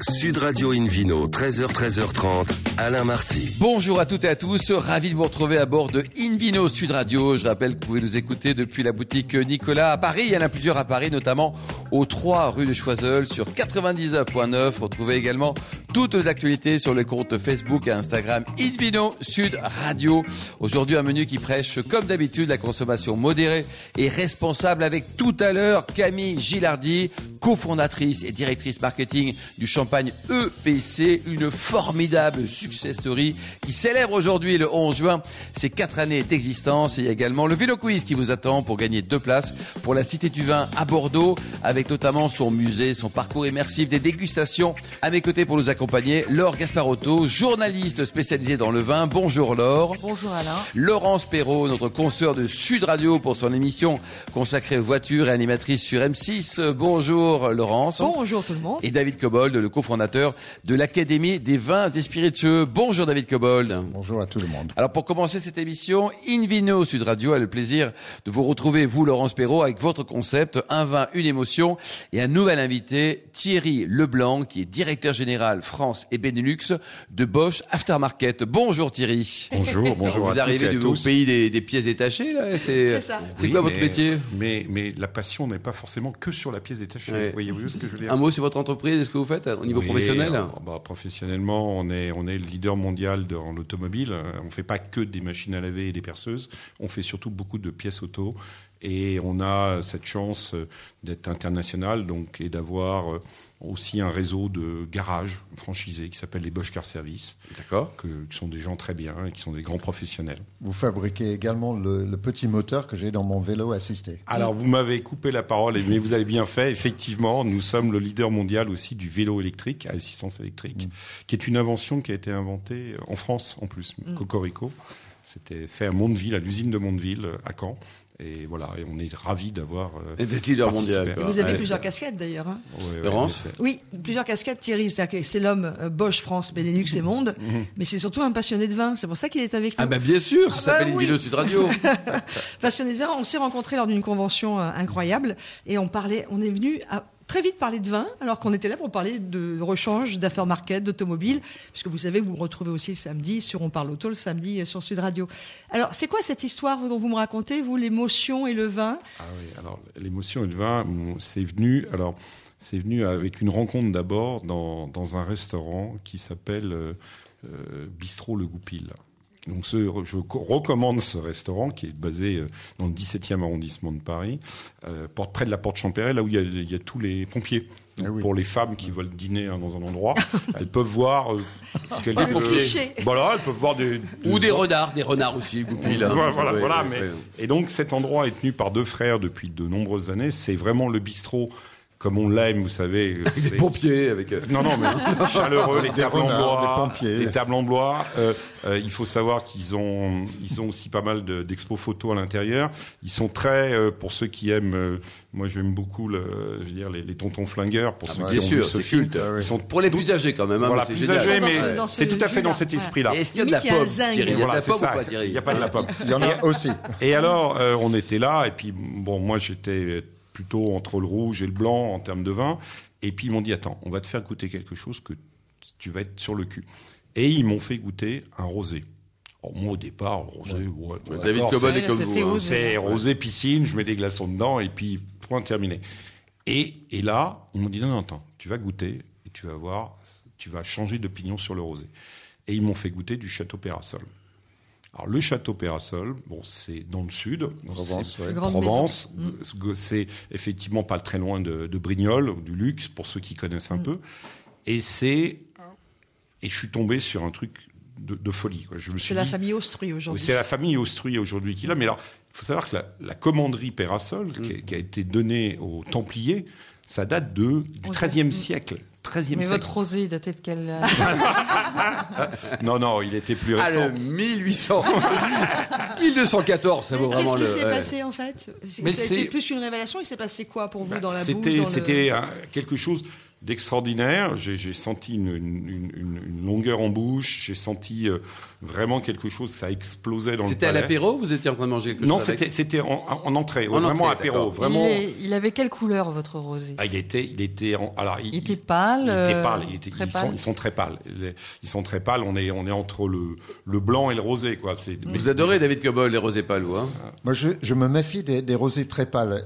Sud Radio Invino, 13h, 13h30, Alain Marty. Bonjour à toutes et à tous, ravi de vous retrouver à bord de Invino Sud Radio. Je rappelle que vous pouvez nous écouter depuis la boutique Nicolas à Paris. Il y en a plusieurs à Paris, notamment aux 3 rue de Choiseul sur 99.9. Retrouvez également toutes les actualités sur les comptes Facebook et Instagram Invino Sud Radio. Aujourd'hui, un menu qui prêche, comme d'habitude, la consommation modérée et responsable avec tout à l'heure Camille Gilardi, cofondatrice et directrice marketing du champagne EPC, une formidable success story qui célèbre aujourd'hui le 11 juin ses quatre années d'existence. Il y a également le vélo quiz qui vous attend pour gagner deux places pour la Cité du Vin à Bordeaux, avec notamment son musée, son parcours immersif, des dégustations. À mes côtés pour nous accompagner, Laure Gasparotto, journaliste spécialisée dans le vin. Bonjour Laure. Bonjour Alain. Laurence Perrault, notre consoeur de Sud Radio pour son émission consacrée aux voitures et animatrice sur M6. Bonjour Laurence. Bonjour tout le monde. Et David Cobold, le cofondateur de l'Académie des vins et spiritueux. Bonjour David Cobold. Bonjour à tout le monde. Alors pour commencer cette émission, Invino Sud Radio a le plaisir de vous retrouver, vous Laurence Perrault, avec votre concept Un vin, une émotion et un nouvel invité, Thierry Leblanc, qui est directeur général France et Benelux de Bosch Aftermarket. Bonjour Thierry. Bonjour, bonjour Vous à arrivez et au tous. pays des, des pièces détachées là C'est C'est ça. c'est Oui, quoi votre métier? mais, mais la passion n'est pas forcément que sur la pièce détachée. Ouais. Voyez-vous ce que je veux dire? Un mot sur votre entreprise, est-ce que vous faites au niveau Oui, professionnel? alors, bah, Professionnellement, on est, on est le leader mondial dans l'automobile. On ne fait pas que des machines à laver et des perceuses. On fait surtout beaucoup de pièces auto. Et on a cette chance euh, d'être international donc, et d'avoir euh, aussi un réseau de garages franchisés qui s'appelle les Bosch Car Service, D'accord. que, qui sont des gens très bien et qui sont des grands professionnels. Vous fabriquez également le, le petit moteur que j'ai dans mon vélo assisté. Alors, vous m'avez coupé la parole, mais vous avez bien fait. Effectivement, nous sommes le leader mondial aussi du vélo électrique, à assistance électrique, qui est une invention qui a été inventée en France, en plus, Cocorico. C'était fait à Mondeville, à l'usine de Mondeville, à Caen. Et voilà, et on est ravis d'avoir. euh, Et d'être leader participé. mondial. quoi. Vous avez Ouais. plusieurs casquettes d'ailleurs. hein. ouais, ouais, Laurence Oui, plusieurs casquettes Thierry. C'est-à-dire que c'est l'homme euh, Bosch, France, Benelux et Monde. Mais c'est surtout un passionné de vin. C'est pour ça qu'il est avec nous. Ah ben bien sûr, ça Ah s'appelle bah une oui. vidéo Sud Radio. Passionné de vin. On s'est rencontrés lors d'une convention euh, incroyable. Et on parlait, on est venu à très vite parler de vin, alors qu'on était là pour parler de rechange, d'affaires market, d'automobile, puisque vous savez que vous vous retrouvez aussi samedi sur On parle auto, le samedi euh, sur Sud Radio. Alors, c'est quoi cette histoire dont vous me racontez, vous, l'émotion et le vin? Ah oui, alors l'émotion et le vin, c'est venu. Alors, c'est venu avec une rencontre d'abord dans, dans un restaurant qui s'appelle euh, euh, Bistrot Le Goupil. Donc, ce, je co- recommande ce restaurant qui est basé euh, dans le 17e arrondissement de Paris, euh, porte près de la porte Champéret, là où il y a, il y a tous les pompiers. Ah oui. Pour les femmes qui veulent dîner hein, dans un endroit, elles peuvent voir euh, Le cliché. Voilà, elles peuvent voir des, Ou des renards, des renards aussi, goupilles. voilà, voilà, Ouais, voilà, ouais, mais- ouais. Et donc cet endroit est tenu par deux frères depuis de nombreuses années. C'est vraiment le bistrot comme on l'aime, vous savez. Des c'est- pompiers avec. euh, Non, non, mais chaleureux, les tables en bois, les tables en bois. Euh, euh, il faut savoir qu'ils ont, ils ont aussi pas mal de- d'expos photos à l'intérieur. Ils sont très, euh, pour ceux qui aiment, euh, moi j'aime beaucoup, le, je veux dire, les, les tontons flingueurs, pour Ah ceux bah, qui bien ont sûr, ce film. culte. Oui. Ils sont Pour les plus âgés quand même, hein, voilà, plus génial. âgés, mais ce c'est tout à fait dans cet esprit-là. Et Est-ce qu'il y a de la Limite, il y a pomme, zinc. Thierry Il y a de Voilà, la ou pas, Thierry Il n'y a pas de la pomme. Il y en a aussi. Et alors, on était là, et puis, bon, moi, j'étais plutôt entre le rouge et le blanc en termes de vin. Et puis, ils m'ont dit, attends, on va te faire goûter quelque chose que tu vas être sur le cul. Et ils m'ont fait goûter un rosé. Alors, moi, au départ, rosé, ouais, David Cobol c'est- est comme c'était vous. hein. c'est rosé piscine, je mets des glaçons dedans, et puis, point terminé. Et, et là, ils m'ont dit, non, non, attends, tu vas goûter, et tu vas voir, tu vas changer d'opinion sur le rosé. Et ils m'ont fait goûter du château Pérasol. Alors, le château Pérasol, bon, c'est dans le sud. Provence, c'est ouais. Grande Provence. maison. C'est effectivement pas très loin de, de Brignoles, du luxe, pour ceux qui connaissent un peu. Et c'est. Et je suis tombé sur un truc de, de folie. Quoi. Je me suis C'est la famille Austruy aujourd'hui. c'est la famille Austruy aujourd'hui qui l'a. Mais alors, il faut savoir que la, la commanderie Pérasol, qui, a, qui a été donnée aux Templiers, ça date de, du XIIIe siècle. 13e Mais votre rosé datait de quel âge Non, non, il était plus Ah, récent. le 1800. 1214, ça vaut Mais vraiment Qu'est-ce le. qui s'est ouais. passé en fait C'est- Mais Ça a été c'est- plus qu'une révélation. Il s'est passé quoi pour vous dans la bouche C'était, le- c'était quelque chose. d'extraordinaire. J'ai j'ai senti une, une- une- une longueur en bouche. J'ai senti euh, vraiment quelque chose. Ça explosait dans le C'était à l'apéro Vous étiez en train de manger quelque Non, chose avec c'était en, en entrée, En vraiment entrée, apéro, vraiment. Il, est- il avait quelle couleur votre rosé? Ah, il était, il était, en- alors Il était pâle, Il était euh, pâle. il était- très ils, pâle Sont, ils sont très pâles. Ils- sont très pâles. On est, on est entre le, le blanc et le rosé, quoi. C'est. mais- Vous adorez David Cobol, les rosés pâles, vous, hein? Moi, je, je me méfie des, des rosés très pâles.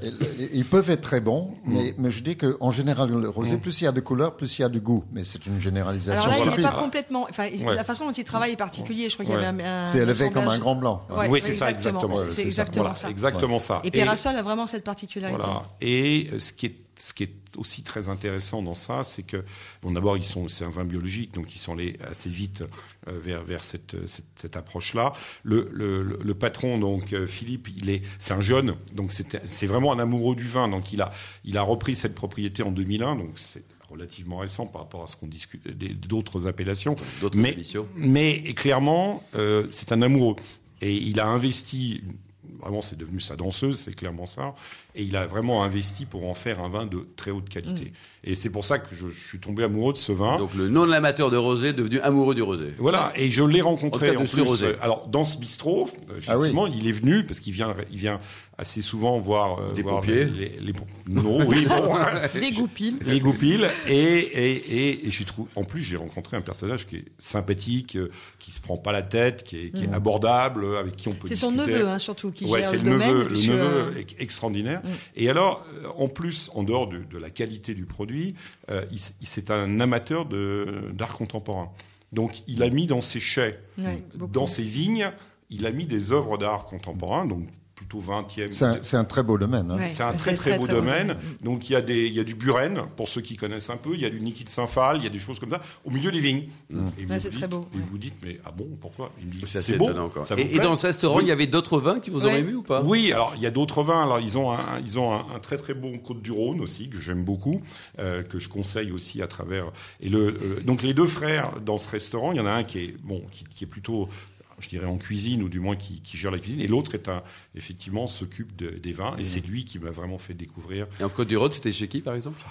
Ils- peuvent être très bons, mais, mais je dis qu'en général, le rosé, plus il y a de couleur, plus il y a de goût. Mais c'est une généralisation Alors là, il n'est pas complètement. Enfin, Ouais. la façon dont il travaille est particulière. Je crois qu'il y Ouais. avait un. un C'est élevé comme un grand blanc. Ouais, oui, c'est ça, exactement. C'est- exactement Voilà, ça. Exactement ça. Et Pérasol a vraiment cette particularité. Voilà. Et euh, ce qui est ce qui est aussi très intéressant dans ça, c'est que bon d'abord ils sont c'est un vin biologique donc ils sont allés assez vite euh, vers vers cette cette, cette approche là. Le, le le- le patron donc euh, Philippe il est c'est un jeune donc c'est c'est vraiment un amoureux du vin donc il a il a repris cette propriété en 2001 donc c'est relativement récent par rapport à ce qu'on discute d'autres appellations. D'autres Mais-. Mais clairement, euh, c'est un amoureux. Et il a investi, vraiment c'est devenu sa danseuse, c'est clairement ça. Et il a vraiment investi pour en faire un vin de très haute qualité. Et c'est pour ça que je, je suis tombé amoureux de ce vin. Donc le non-amateur de rosé devenu amoureux du rosé. Voilà, et je l'ai En rencontré cas, en de plus, rosé. euh, Alors dans ce bistrot, euh, Ah oui. effectivement, il est venu parce qu'il vient, il vient assez souvent voir euh, Des voir pompiers. les, les- les- non, oui, bon, Des goupilles. les goupilles et et et, et j'ai trouvé en plus j'ai rencontré un personnage qui est sympathique qui se prend pas la tête qui est, qui est abordable avec qui on peut C'est son discuter. neveu, hein, surtout, qui ouais gère c'est le le domaine. neveu le neveu euh, est extraordinaire et alors euh, en plus en dehors de, de la qualité du produit euh, il c'est un amateur de d'art contemporain. Donc il a mis dans ses chais Ouais, dans ses vignes il a mis des œuvres d'art contemporain donc plutôt 20e C'est un, c'est un très beau domaine. hein. Ouais. c'est un très très, très, beau très beau domaine. domaine. Donc il y a des il y a du Buren pour ceux qui connaissent un peu, il y a du Niki de Saint-Phal, il y a des choses comme ça au milieu des vignes. Et vous Ouais, c'est dites- très beau, Et ouais. vous dites mais ah bon pourquoi? C'est beau. quoi. Ça Et, et dans ce restaurant, Oui. il y avait d'autres vins qui vous Ouais. auraient aimé ou pas? Oui, alors il y a d'autres vins. Alors ils ont un, ils ont un, un très très bon Côte du Rhône aussi que j'aime beaucoup, euh, que je conseille aussi à travers. Et le, le- donc les deux frères dans ce restaurant, il y en a un qui est bon, qui, qui est plutôt, je dirais en cuisine ou du moins qui, qui gère la cuisine, et l'autre est un effectivement s'occupe de- des vins. Et c'est lui qui m'a vraiment fait découvrir. Et en Côte du Rhône, c'était chez qui, par exemple?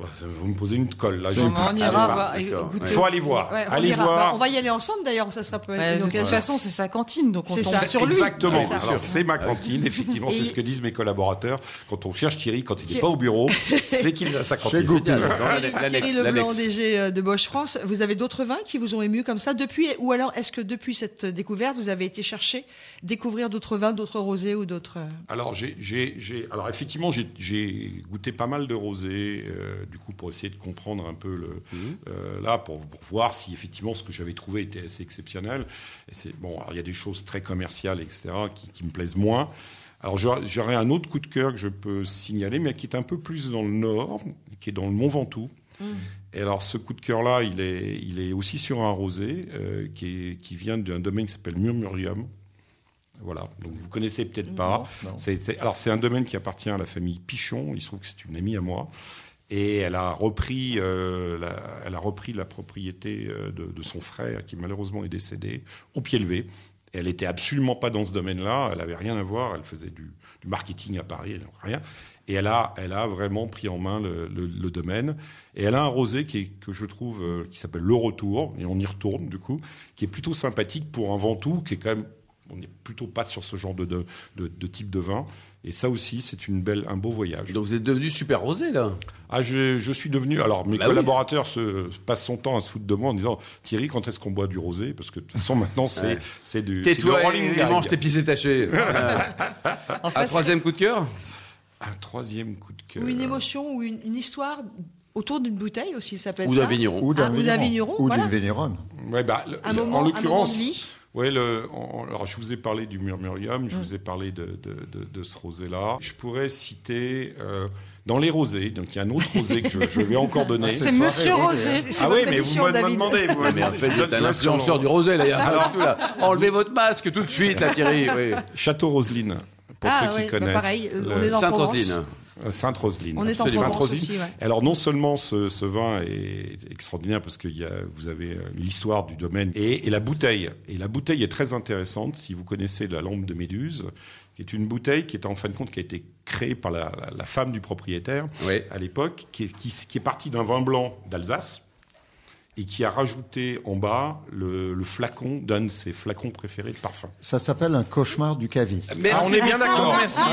Ah, ça- vous me posez une colle là. on Ah, ira bah. Il faut aller voir. Ouais, on Allez ira. voir. Bah, on va y aller ensemble d'ailleurs, ça sera peut-être Ouais, une de toute façon, c'est sa cantine, donc on C'est tombe ça. sur lui. Exactement. C'est ma cantine, effectivement, Et- c'est ce que disent mes collaborateurs. Quand on cherche Thierry, quand il n'est pas au bureau, c'est qu'il à sa cantine. Thierry Leblanc. DG euh, de Bosch France, vous avez d'autres vins qui vous ont ému comme ça depuis, ou alors est-ce que depuis cette découverte, vous avez été chercher découvrir d'autres vins, d'autres rosés ou d'autres euh, Alors, effectivement, j'ai, j'ai goûté pas mal de rosés, euh, du coup, pour essayer de comprendre un peu le, euh, là, pour, pour voir si effectivement ce que j'avais trouvé était assez exceptionnel. Et c'est bon, alors, il y a des choses très commerciales, etc., qui, qui me plaisent moins. Alors, j'aurais, un autre coup de cœur que je peux signaler, mais qui est un peu plus dans le nord, qui est dans le Mont Ventoux. Et alors, ce coup de cœur-là, il est, il est aussi sur un rosé euh, qui, est, qui vient d'un domaine qui s'appelle Murmurium. Voilà, donc vous connaissez peut-être pas. Non, non. Alors c'est un domaine qui appartient à la famille Pichon. Il se trouve que c'est une amie à moi. Et elle a repris, euh, la, elle a repris la propriété euh, de, son frère qui malheureusement est décédé au pied levé. Elle était absolument pas dans ce domaine-là. Elle avait rien à voir. Elle faisait du, marketing à Paris, elle, rien. Et elle a, elle a vraiment pris en main le, domaine. Et elle a un rosé qui que je trouve euh, qui s'appelle le Retour. Et on y retourne du coup, qui est plutôt sympathique pour un Ventoux qui est quand même on n'est plutôt pas sur ce genre de, de, de- de type de vin. Et ça aussi, c'est une belle, un beau voyage. Donc vous êtes devenu super rosé, là Ah, je, je suis devenu. Alors, mes Bah oui. collaborateurs se, passent son temps à se foutre de moi en disant Thierry, quand est-ce qu'on boit du rosé? Parce que de toute façon, maintenant, c'est Ouais. c'est du. Tais-toi mange tes pieds détachés. En Un troisième coup de cœur? Un troisième coup de cœur. ou une émotion ou une, une histoire autour d'une bouteille aussi, ça peut être Ou d'un vigneron. Ou d'un Ah, ou d'un vigneron, Ou voilà. d'une vigneronne. Ouais, bah, le- Un moment, en un moment l'occurrence, en- alors je vous ai parlé du murmurium, Mm. je vous ai parlé de, de, de, de ce rosé-là. Je pourrais citer euh, dans les rosés, donc il y a un autre rosé que je, je vais encore donner. c'est soirée Monsieur Rosé. C'est- c'est ah oui, mais vous me demandez. Vous me Mais en fait, vous êtes un influenceur du rosé, là. il y a rien du tout, là. Enlevez votre masque tout de suite, là, Thierry. Oui. Château Roseline, pour Ah, ceux qui bah connaissent. pareil, euh, le- on est dans Sainte-Roseline. Euh, Sainte-Roseline. On est en aussi, ouais. Alors non seulement ce, ce vin est extraordinaire parce que y a, vous avez euh, l'histoire du domaine et, et la bouteille. Et la bouteille est très intéressante si vous connaissez la lampe de Méduse, qui est une bouteille qui est en fin de compte qui a été créée par la, la- la femme du propriétaire Oui. à l'époque, qui est, qui, qui est partie d'un vin blanc d'Alsace et qui a rajouté en bas le, le flacon d'un de ses flacons préférés de parfum. Ça s'appelle un cauchemar du caviste. Merci. Ah, on est bien d'accord. Merci, Ah,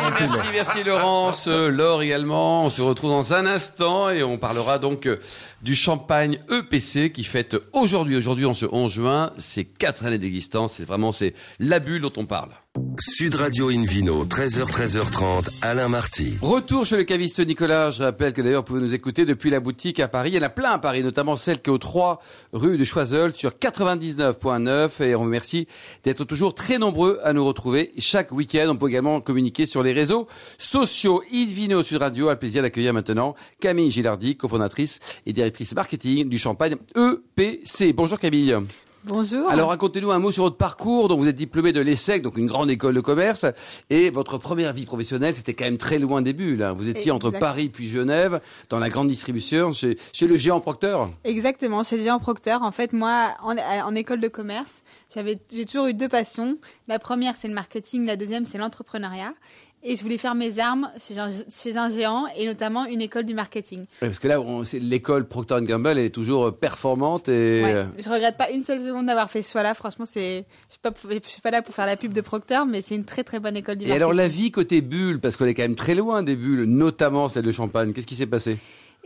remplir. merci, merci Laurence, euh, Laure également. On se retrouve dans un instant et on parlera donc euh, du champagne EPC qui fête aujourd'hui, aujourd'hui en ce 11 juin, ses quatre années d'existence. C'est vraiment c'est la bulle dont on parle. Sud Radio Invino, 13h, 13h30, Alain Marty. Retour chez le caviste Nicolas. Je rappelle que d'ailleurs, vous pouvez nous écouter depuis la boutique à Paris. Il y en a plein à Paris, notamment celle qui est aux 3 rue de Choiseul sur 99.9. Et on vous remercie d'être toujours très nombreux à nous retrouver chaque week-end. On peut également communiquer sur les réseaux sociaux. Invino Sud Radio a le plaisir d'accueillir maintenant Camille Gilardi, cofondatrice et directrice marketing du champagne EPC. Bonjour Camille. Bonjour. Alors racontez-nous un mot sur votre parcours. Donc vous êtes diplômé de l'ESSEC, donc une grande école de commerce, et votre première vie professionnelle, c'était quand même très loin des hein. Vous étiez entre. Paris puis Genève, dans la grande distribution, chez, chez le géant Procter. Exactement, chez le géant Procter. En fait, moi, en, en école de commerce, j'avais, j'ai toujours eu deux passions. La première, c'est le marketing. La deuxième, c'est l'entrepreneuriat. Et je voulais faire mes armes chez un, chez un géant et notamment une école du marketing. Ouais, parce que là, l'école Procter Gamble est toujours euh, performante et Ouais. Je regrette pas une seule seconde d'avoir fait ce choix-là. Franchement, c'est, je suis pas, je suis pas là pour faire la pub de Procter, mais c'est une très très bonne école du Et marketing. alors la vie côté bulle, parce qu'on est quand même très loin des bulles, notamment celle de Champagne. Qu'est-ce qui s'est passé?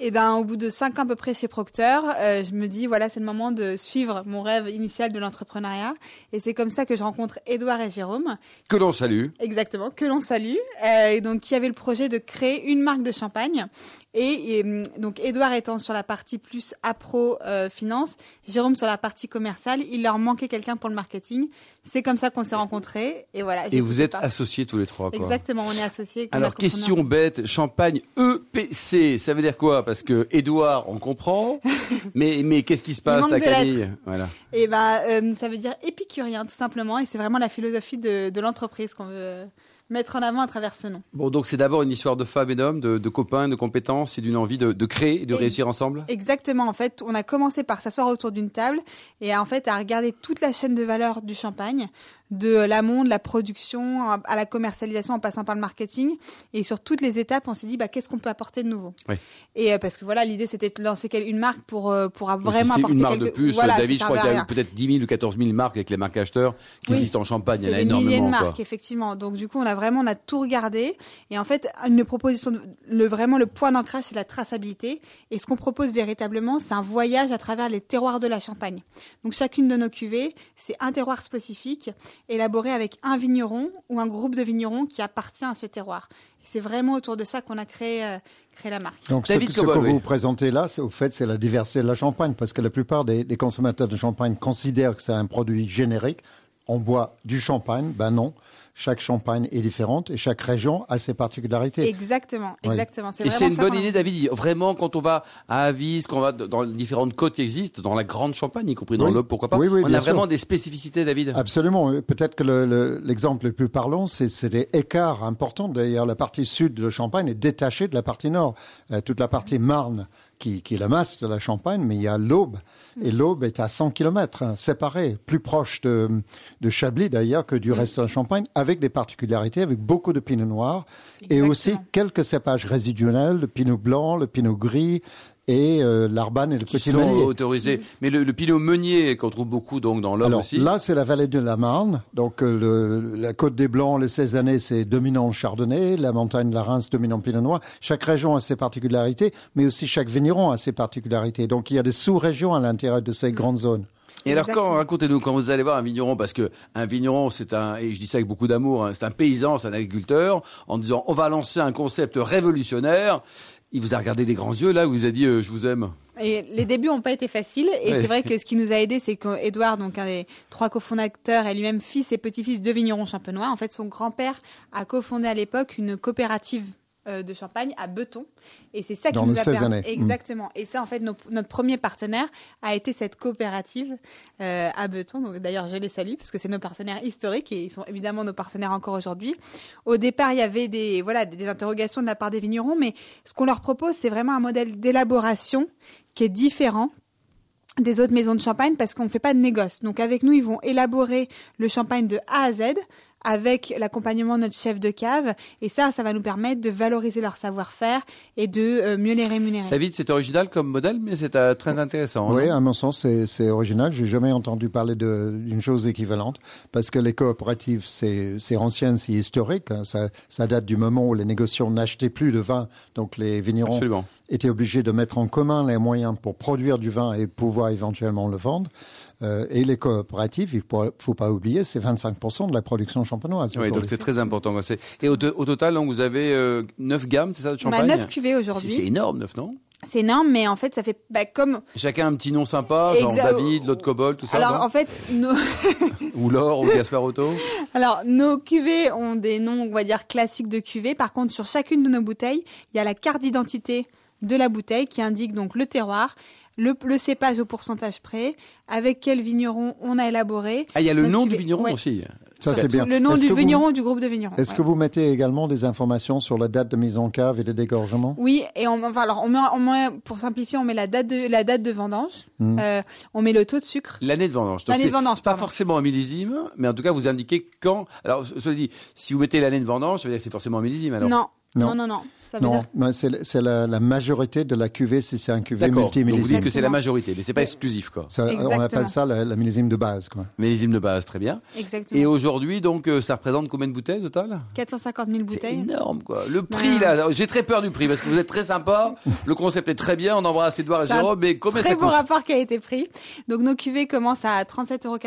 Et ben, au bout de cinq ans à peu près chez Procter, euh, je me dis voilà, c'est le moment de suivre mon rêve initial de l'entrepreneuriat. Et c'est comme ça que je rencontre Édouard et Jérôme, Que l'on salue. exactement, que l'on salue, euh, et donc qui avait le projet de créer une marque de champagne. Et, et, donc Édouard étant sur la partie plus appro euh, finance, Jérôme sur la partie commerciale, il leur manquait quelqu'un pour le marketing. C'est comme ça qu'on s'est rencontrés. Et voilà. Et vous êtes pas. associés tous les trois. Quoi. Exactement, on est associés. Alors, question bête, champagne EPC, ça veut dire quoi? Parce que Édouard, on comprend, mais, mais qu'est-ce qui se passe, de Camille? Voilà. Et ben, euh, ça veut dire épicurien, tout simplement. Et c'est vraiment la philosophie de, de l'entreprise qu'on veut mettre en avant à travers ce nom. Bon, donc c'est d'abord une histoire de femmes et d'hommes, de, de copains, de compétences et d'une envie de, de créer et de Et- réussir ensemble Exactement. En fait, on a commencé par s'asseoir autour d'une table et en fait à regarder toute la chaîne de valeur du champagne, de l'amont, de la production à la commercialisation, en passant par le marketing. Et sur toutes les étapes, on s'est dit bah, qu'est-ce qu'on peut apporter de nouveau. Oui. Et euh, parce que voilà, l'idée c'était de lancer une marque pour euh, pour si vraiment c'est apporter une marque de plus. Voilà, David, je crois qu'il y a peut-être 10 000 ou 14 000 marques avec les marques acheteurs qui Oui. existent en Champagne. Il y en a des milliers de énormément. marques, quoi. effectivement. Donc du coup, on a vraiment, on a tout regardé. Et en fait, une proposition, de- le vraiment le point d'ancrage, c'est la traçabilité. Et ce qu'on propose véritablement, c'est un voyage à travers les terroirs de la Champagne. Donc chacune de nos cuvées, c'est un terroir spécifique, élaboré avec un vigneron ou un groupe de vignerons qui appartient à ce terroir. C'est vraiment autour de ça qu'on a créé, euh, créé la marque. Donc, ce, David que- ce Cobol, que oui. vous présentez là, c'est au fait, c'est la diversité de la champagne, parce que la plupart des, des consommateurs de champagne considèrent que c'est un produit générique. On boit du champagne, ben non. Chaque champagne est différente et chaque région a ses particularités. Exactement, Oui. exactement. Et c'est une bonne idée, David. Vraiment, quand on va à Avis, quand on va dans les différentes côtes qui existent, dans la grande Champagne, y compris dans Oui. l'Aube, pourquoi pas, Oui, oui, on a vraiment sûr. des spécificités, David. Absolument. Peut-être que le- le- l'exemple le, plus parlant, c'est c'est des écarts importants. D'ailleurs, la partie sud de Champagne est détachée de la partie nord. Euh, toute la partie Marne, qui, qui est la masse de la Champagne, mais il y a l'Aube. Et l'Aube est à 100 km, hein, séparée, plus proche de, de Chablis d'ailleurs que du reste de la Champagne, avec des particularités, avec beaucoup de pinot noir, et aussi quelques cépages résiduels, le pinot blanc, le pinot gris, et euh, l'arbane et le qui petit sont autorisés. Mais le, le pinot meunier qu'on trouve beaucoup donc dans Alors aussi. là, c'est la vallée de la Marne. Donc euh, le- la côte des Blancs, les Cézannées, c'est dominant chardonnay. La montagne de la Reims, dominant pinot noir. Chaque région a ses particularités, mais aussi chaque vigneron a ses particularités. Donc il y a des sous-régions à l'intérieur de ces grandes zones. Et alors, quand, Exactement. racontez-nous, quand vous allez voir un vigneron, parce que un vigneron, c'est un, et je dis ça avec beaucoup d'amour, hein, c'est un paysan, c'est un agriculteur, en disant, on va lancer un concept révolutionnaire. Il vous a regardé des grands yeux, là, il vous a dit, euh, je vous aime. Et les débuts n'ont pas été faciles. Et Ouais. c'est vrai que ce qui nous a aidé, c'est qu'Edouard, donc un des trois cofondateurs, est lui-même fils et petit-fils de vignerons champenois. En fait, son grand-père a cofondé à l'époque une coopérative euh, de champagne à Beton. Et c'est ça qui Dans nous a permis. Exactement. Et ça, en fait, nos- notre premier partenaire a été cette coopérative euh, à Beton. Donc, d'ailleurs, je les salue parce que c'est nos partenaires historiques et ils sont évidemment nos partenaires encore aujourd'hui. Au départ, il y avait des, voilà, des interrogations de la part des vignerons, mais ce qu'on leur propose, c'est vraiment un modèle d'élaboration qui est différent des autres maisons de champagne parce qu'on ne fait pas de négoce. Donc avec nous, ils vont élaborer le champagne de A à Z avec l'accompagnement de notre chef de cave. Et ça, ça va nous permettre de valoriser leur savoir-faire et de euh, mieux les rémunérer. David, c'est original comme modèle, mais c'est euh, très intéressant. Oui, non à mon sens, c'est- c'est original. J'ai jamais entendu parler de- d'une chose équivalente parce que les coopératives, c'est c'est ancien, c'est historique. hein. Ça, ça date du moment où les négociants n'achetaient plus de vin, donc les vignerons Absolument. Étaient obligés de mettre en commun les moyens pour produire du vin et pouvoir éventuellement le vendre. Euh, et les coopératives, il faut, faut pas oublier, c'est 25% de la production champenoise. Oui, donc c'est très important. Et au, to- au total, donc, vous avez euh, 9 gammes, c'est ça, de On a champagne 9 cuvées C'est- aujourd'hui. C'est énorme, 9, non? C'est énorme, mais en fait, ça fait bah, comme. Chacun un petit nom sympa, genre Exa- David, l'autre Cobol, tout ça Alors, en fait, nos... Ou Laure, ou Gasparotto Alors, nos cuvées ont des noms, on va dire, classiques de cuvées. Par contre, sur chacune de nos bouteilles, il y a la carte d'identité de la bouteille qui indique donc le terroir, le, le cépage au pourcentage près, avec quel vigneron on a élaboré. Ah, il y a le nom du vigneron Ouais. aussi. Ça, c'est bien. Le nom du vous- vigneron, du groupe de vignerons. Est-ce ouais. que vous mettez également des informations sur la date de mise en cave et de dégorgement Oui, et on, enfin, alors, on met, on met- pour simplifier, on met la date de, la date de vendange, Hmm. euh, on met le taux de sucre. L'année de vendange. L'année de vendange, Pas pardon. forcément un millésime, mais en tout cas, vous indiquez quand. Alors, cela dit, si vous mettez l'année de vendange, ça veut dire que c'est forcément un millésime. Alors. Non, Non. non, non, non. Ça veut Non, dire c'est c'est la, la majorité de la cuvée si c'est un cuvée D'accord. Donc, vous multimillésime. dites que c'est la majorité, mais c'est pas exclusif, quoi. Ça, on appelle ça la, la millésime de base. Quoi. Millésime de base, très bien. exactement. Et aujourd'hui, donc, euh, ça représente combien de bouteilles au total? 450 000 C'est bouteilles. énorme, quoi. Le prix, Ouais. là, j'ai très peur du prix parce que vous êtes très sympa. le concept est très bien. On embrasse Edouard et Jérôme, mais combien Très ça beau rapport qui a été pris. Donc nos cuvées commencent à 37,90 euros.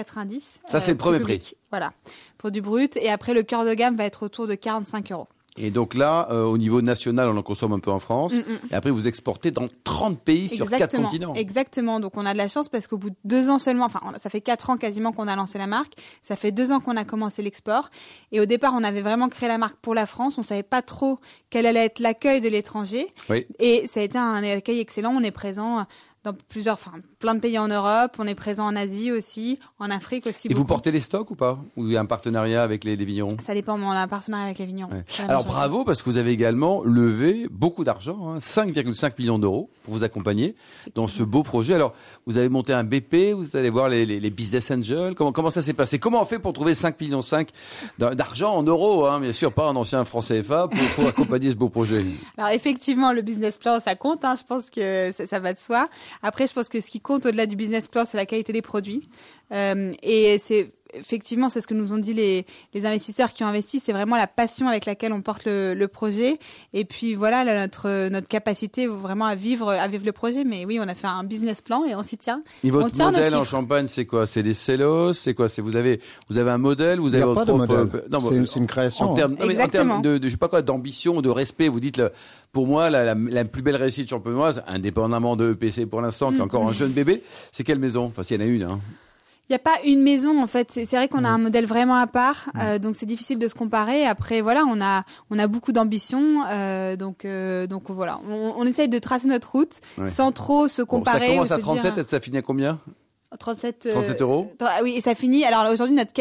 Ça, c'est le premier public. Voilà, pour du brut. Et après, le cœur de gamme va être autour de 45 euros. Et donc là, euh, au niveau national, on en consomme un peu en France. Mm, mm. Et après, vous exportez dans 30 pays sur 4 Exactement. continents. Exactement. Donc on a de la chance parce qu'au bout de deux ans seulement, enfin ça fait quatre ans quasiment qu'on a lancé la marque. Ça fait deux ans qu'on a commencé l'export. Et au départ, on avait vraiment créé la marque pour la France. On savait pas trop quel allait être l'accueil de l'étranger. Oui. Et ça a été un accueil excellent. On est présent dans plusieurs, enfin plein de pays en Europe. On est présent en Asie aussi, en Afrique aussi. Et vous portez les stocks ou pas? Ou il y a un partenariat avec les, les vignerons? Ça dépend, mais on a un partenariat avec les vignerons. Ouais. Alors bravo parce que vous avez également levé beaucoup d'argent, hein, 5,5 millions d'euros pour vous accompagner dans ce beau projet. Alors vous avez monté un BP, vous allez voir les, les- les business angels. Comment, comment ça s'est passé? Comment on fait pour trouver 5 millions 5 d'a- d'argent en euros, hein, bien sûr pas en ancien franc CFA pour, pour accompagner ce beau projet? Alors effectivement, le business plan, ça compte. hein, je pense que ça, ça va de soi. Après, je pense que ce qui compte au-delà du business plan, c'est la qualité des produits. Euh, et c'est effectivement, c'est ce que nous ont dit les, les investisseurs qui ont investi. C'est vraiment la passion avec laquelle on porte le, le projet. Et puis voilà, là, notre notre capacité vraiment à vivre à vivre le projet. Mais oui, on a fait un business plan et on s'y tient. Et On votre tient nos modèle en. Champagne, c'est quoi? C'est des cellos? C'est quoi? C'est vous avez vous avez un modèle? Vous Il n'y avez a pas votre de propre- modèle. Non, C'est bon, une création. En termes, non, mais en Exactement. termes de, de, je sais pas quoi, d'ambition, de respect, vous dites, le- pour moi, la, la, la plus belle réussite champenoise, indépendamment de EPC pour l'instant, qui est encore un jeune bébé, c'est quelle maison? Enfin, s'il y en a une. Hein. Il n'y a pas une maison en fait. C'est vrai qu'on a un modèle vraiment à part, euh, donc c'est difficile de se comparer. Après voilà, on a on a beaucoup d'ambition, euh, donc euh, donc voilà, on, on essaye de tracer notre route Ouais. sans trop se Bon, ça comparer. commence à se 37 dire, et ça finit à combien? 37, euh, 37 euros? Ah oui, et ça finit. Alors aujourd'hui, notre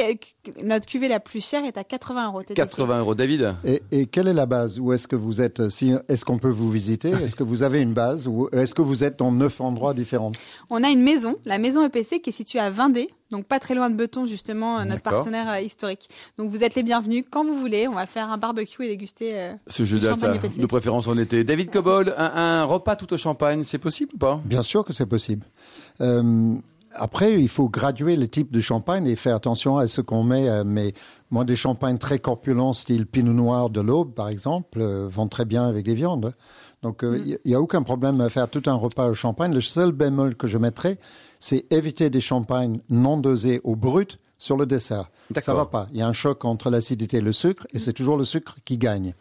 notre cuvée la plus chère est à 80 euros. TTC. 80 euros. David? Et, et quelle est la base? Où est-ce que vous êtes si, Est-ce qu'on peut vous visiter? Est-ce que vous avez une base? Ou est-ce que vous êtes dans neuf endroits différents? On a une maison, la maison EPC, qui est située à Vendée, donc pas très loin de Beton, justement, euh, notre partenaire euh, historique. Donc vous êtes les bienvenus quand vous voulez. On va faire un barbecue et déguster. euh, Ce jeu EPC. de préférence en été. David Cobol, un, un repas tout au champagne, c'est possible ou pas? Bien sûr que c'est possible. Euh, après, il faut graduer le type de champagne et faire attention à ce qu'on met. euh, mais moi, des champagnes très corpulents, style Pinot Noir de l'Aube, par exemple, euh, vont très bien avec des viandes. Donc, il n'y a aucun problème à faire tout un repas au champagne. Le seul bémol que je mettrais, c'est éviter des champagnes non dosés au brut sur le dessert. Ça va pas. Il y a un choc entre l'acidité et le sucre, et c'est toujours le sucre qui gagne.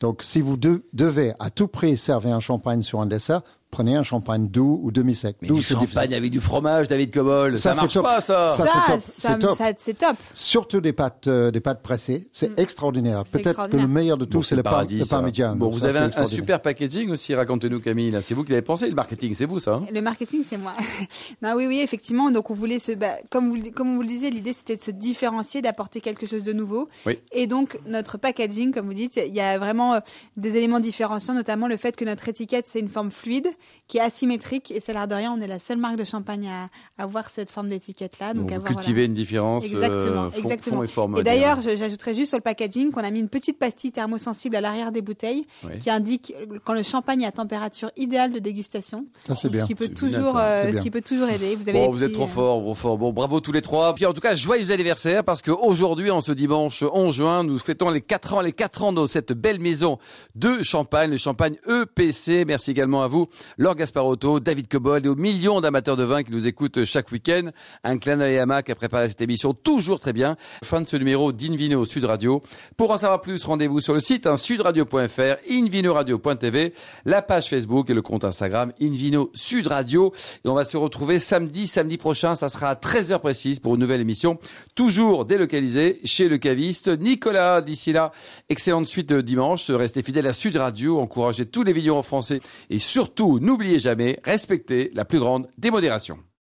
Donc, si vous de- devez à tout prix servir un champagne sur un dessert, prenez un champagne doux ou demi-sec. Mais Doux, du difficile. champagne avec du fromage, David Cobol, ça, marche top. pas ça, Ça, Ça, c'est top. Surtout des pâtes, euh, des pâtes pressées, c'est extraordinaire. C'est Peut-être que extraordinaire. le meilleur de tout, Bon, c'est le, par- paradis, le parmigiano. Bon, vous Ça, avez un, un extraordinaire. super packaging aussi, racontez-nous Camille. C'est vous qui l'avez pensé, le marketing, c'est vous ça hein Le marketing, c'est moi. non, oui, oui, effectivement. Donc, on voulait se, bah, comme vous, le- comme vous le disiez, l'idée c'était de se différencier, d'apporter quelque chose de nouveau. Oui. Et donc, notre packaging, comme vous dites, il y a vraiment euh, des éléments différenciants, notamment le fait que notre étiquette c'est une forme fluide. Qui est asymétrique. Et c'est l'air de rien, on est la seule marque de champagne à à avoir cette forme d'étiquette-là. Donc, à vous voir, voilà. cultivez une différence Exactement, euh, fond, exactement. fond et d'ailleurs, j'ajouterais juste sur le packaging qu'on a mis une petite pastille thermosensible à l'arrière des bouteilles Oui. qui indique quand le champagne est à température idéale de dégustation. Ça, c'est Donc, bien. Ce qui peut bien, toujours, ça. euh, ce qui peut toujours aider. Vous avez Bon, vous êtes trop euh, fort, trop fort. Bon, bravo tous les trois. Puis en tout cas, joyeux anniversaire parce que aujourd'hui, en ce dimanche 11 juin, nous fêtons les 4 ans, les 4 ans de cette belle maison de champagne, le champagne EPC. Merci également à vous, Laure Gasparotto, David Cobold et aux millions d'amateurs de vin qui nous écoutent chaque week-end. Un à Mac qui a préparé cette émission toujours très bien. Fin de ce numéro d'Invino Sud Radio. Pour en savoir plus, rendez-vous sur le site hein, sudradio.fr, invinoradio.tv, la page Facebook et le compte Instagram Invino Sud Radio. Et on va se retrouver samedi, samedi prochain. Ça sera à 13h précise pour une nouvelle émission. Toujours délocalisée chez le caviste Nicolas. D'ici là, excellente suite dimanche. Restez fidèles à Sud Radio. Encouragez tous les vidéos en français. Et surtout, n'oubliez jamais, respectez la plus grande démodération.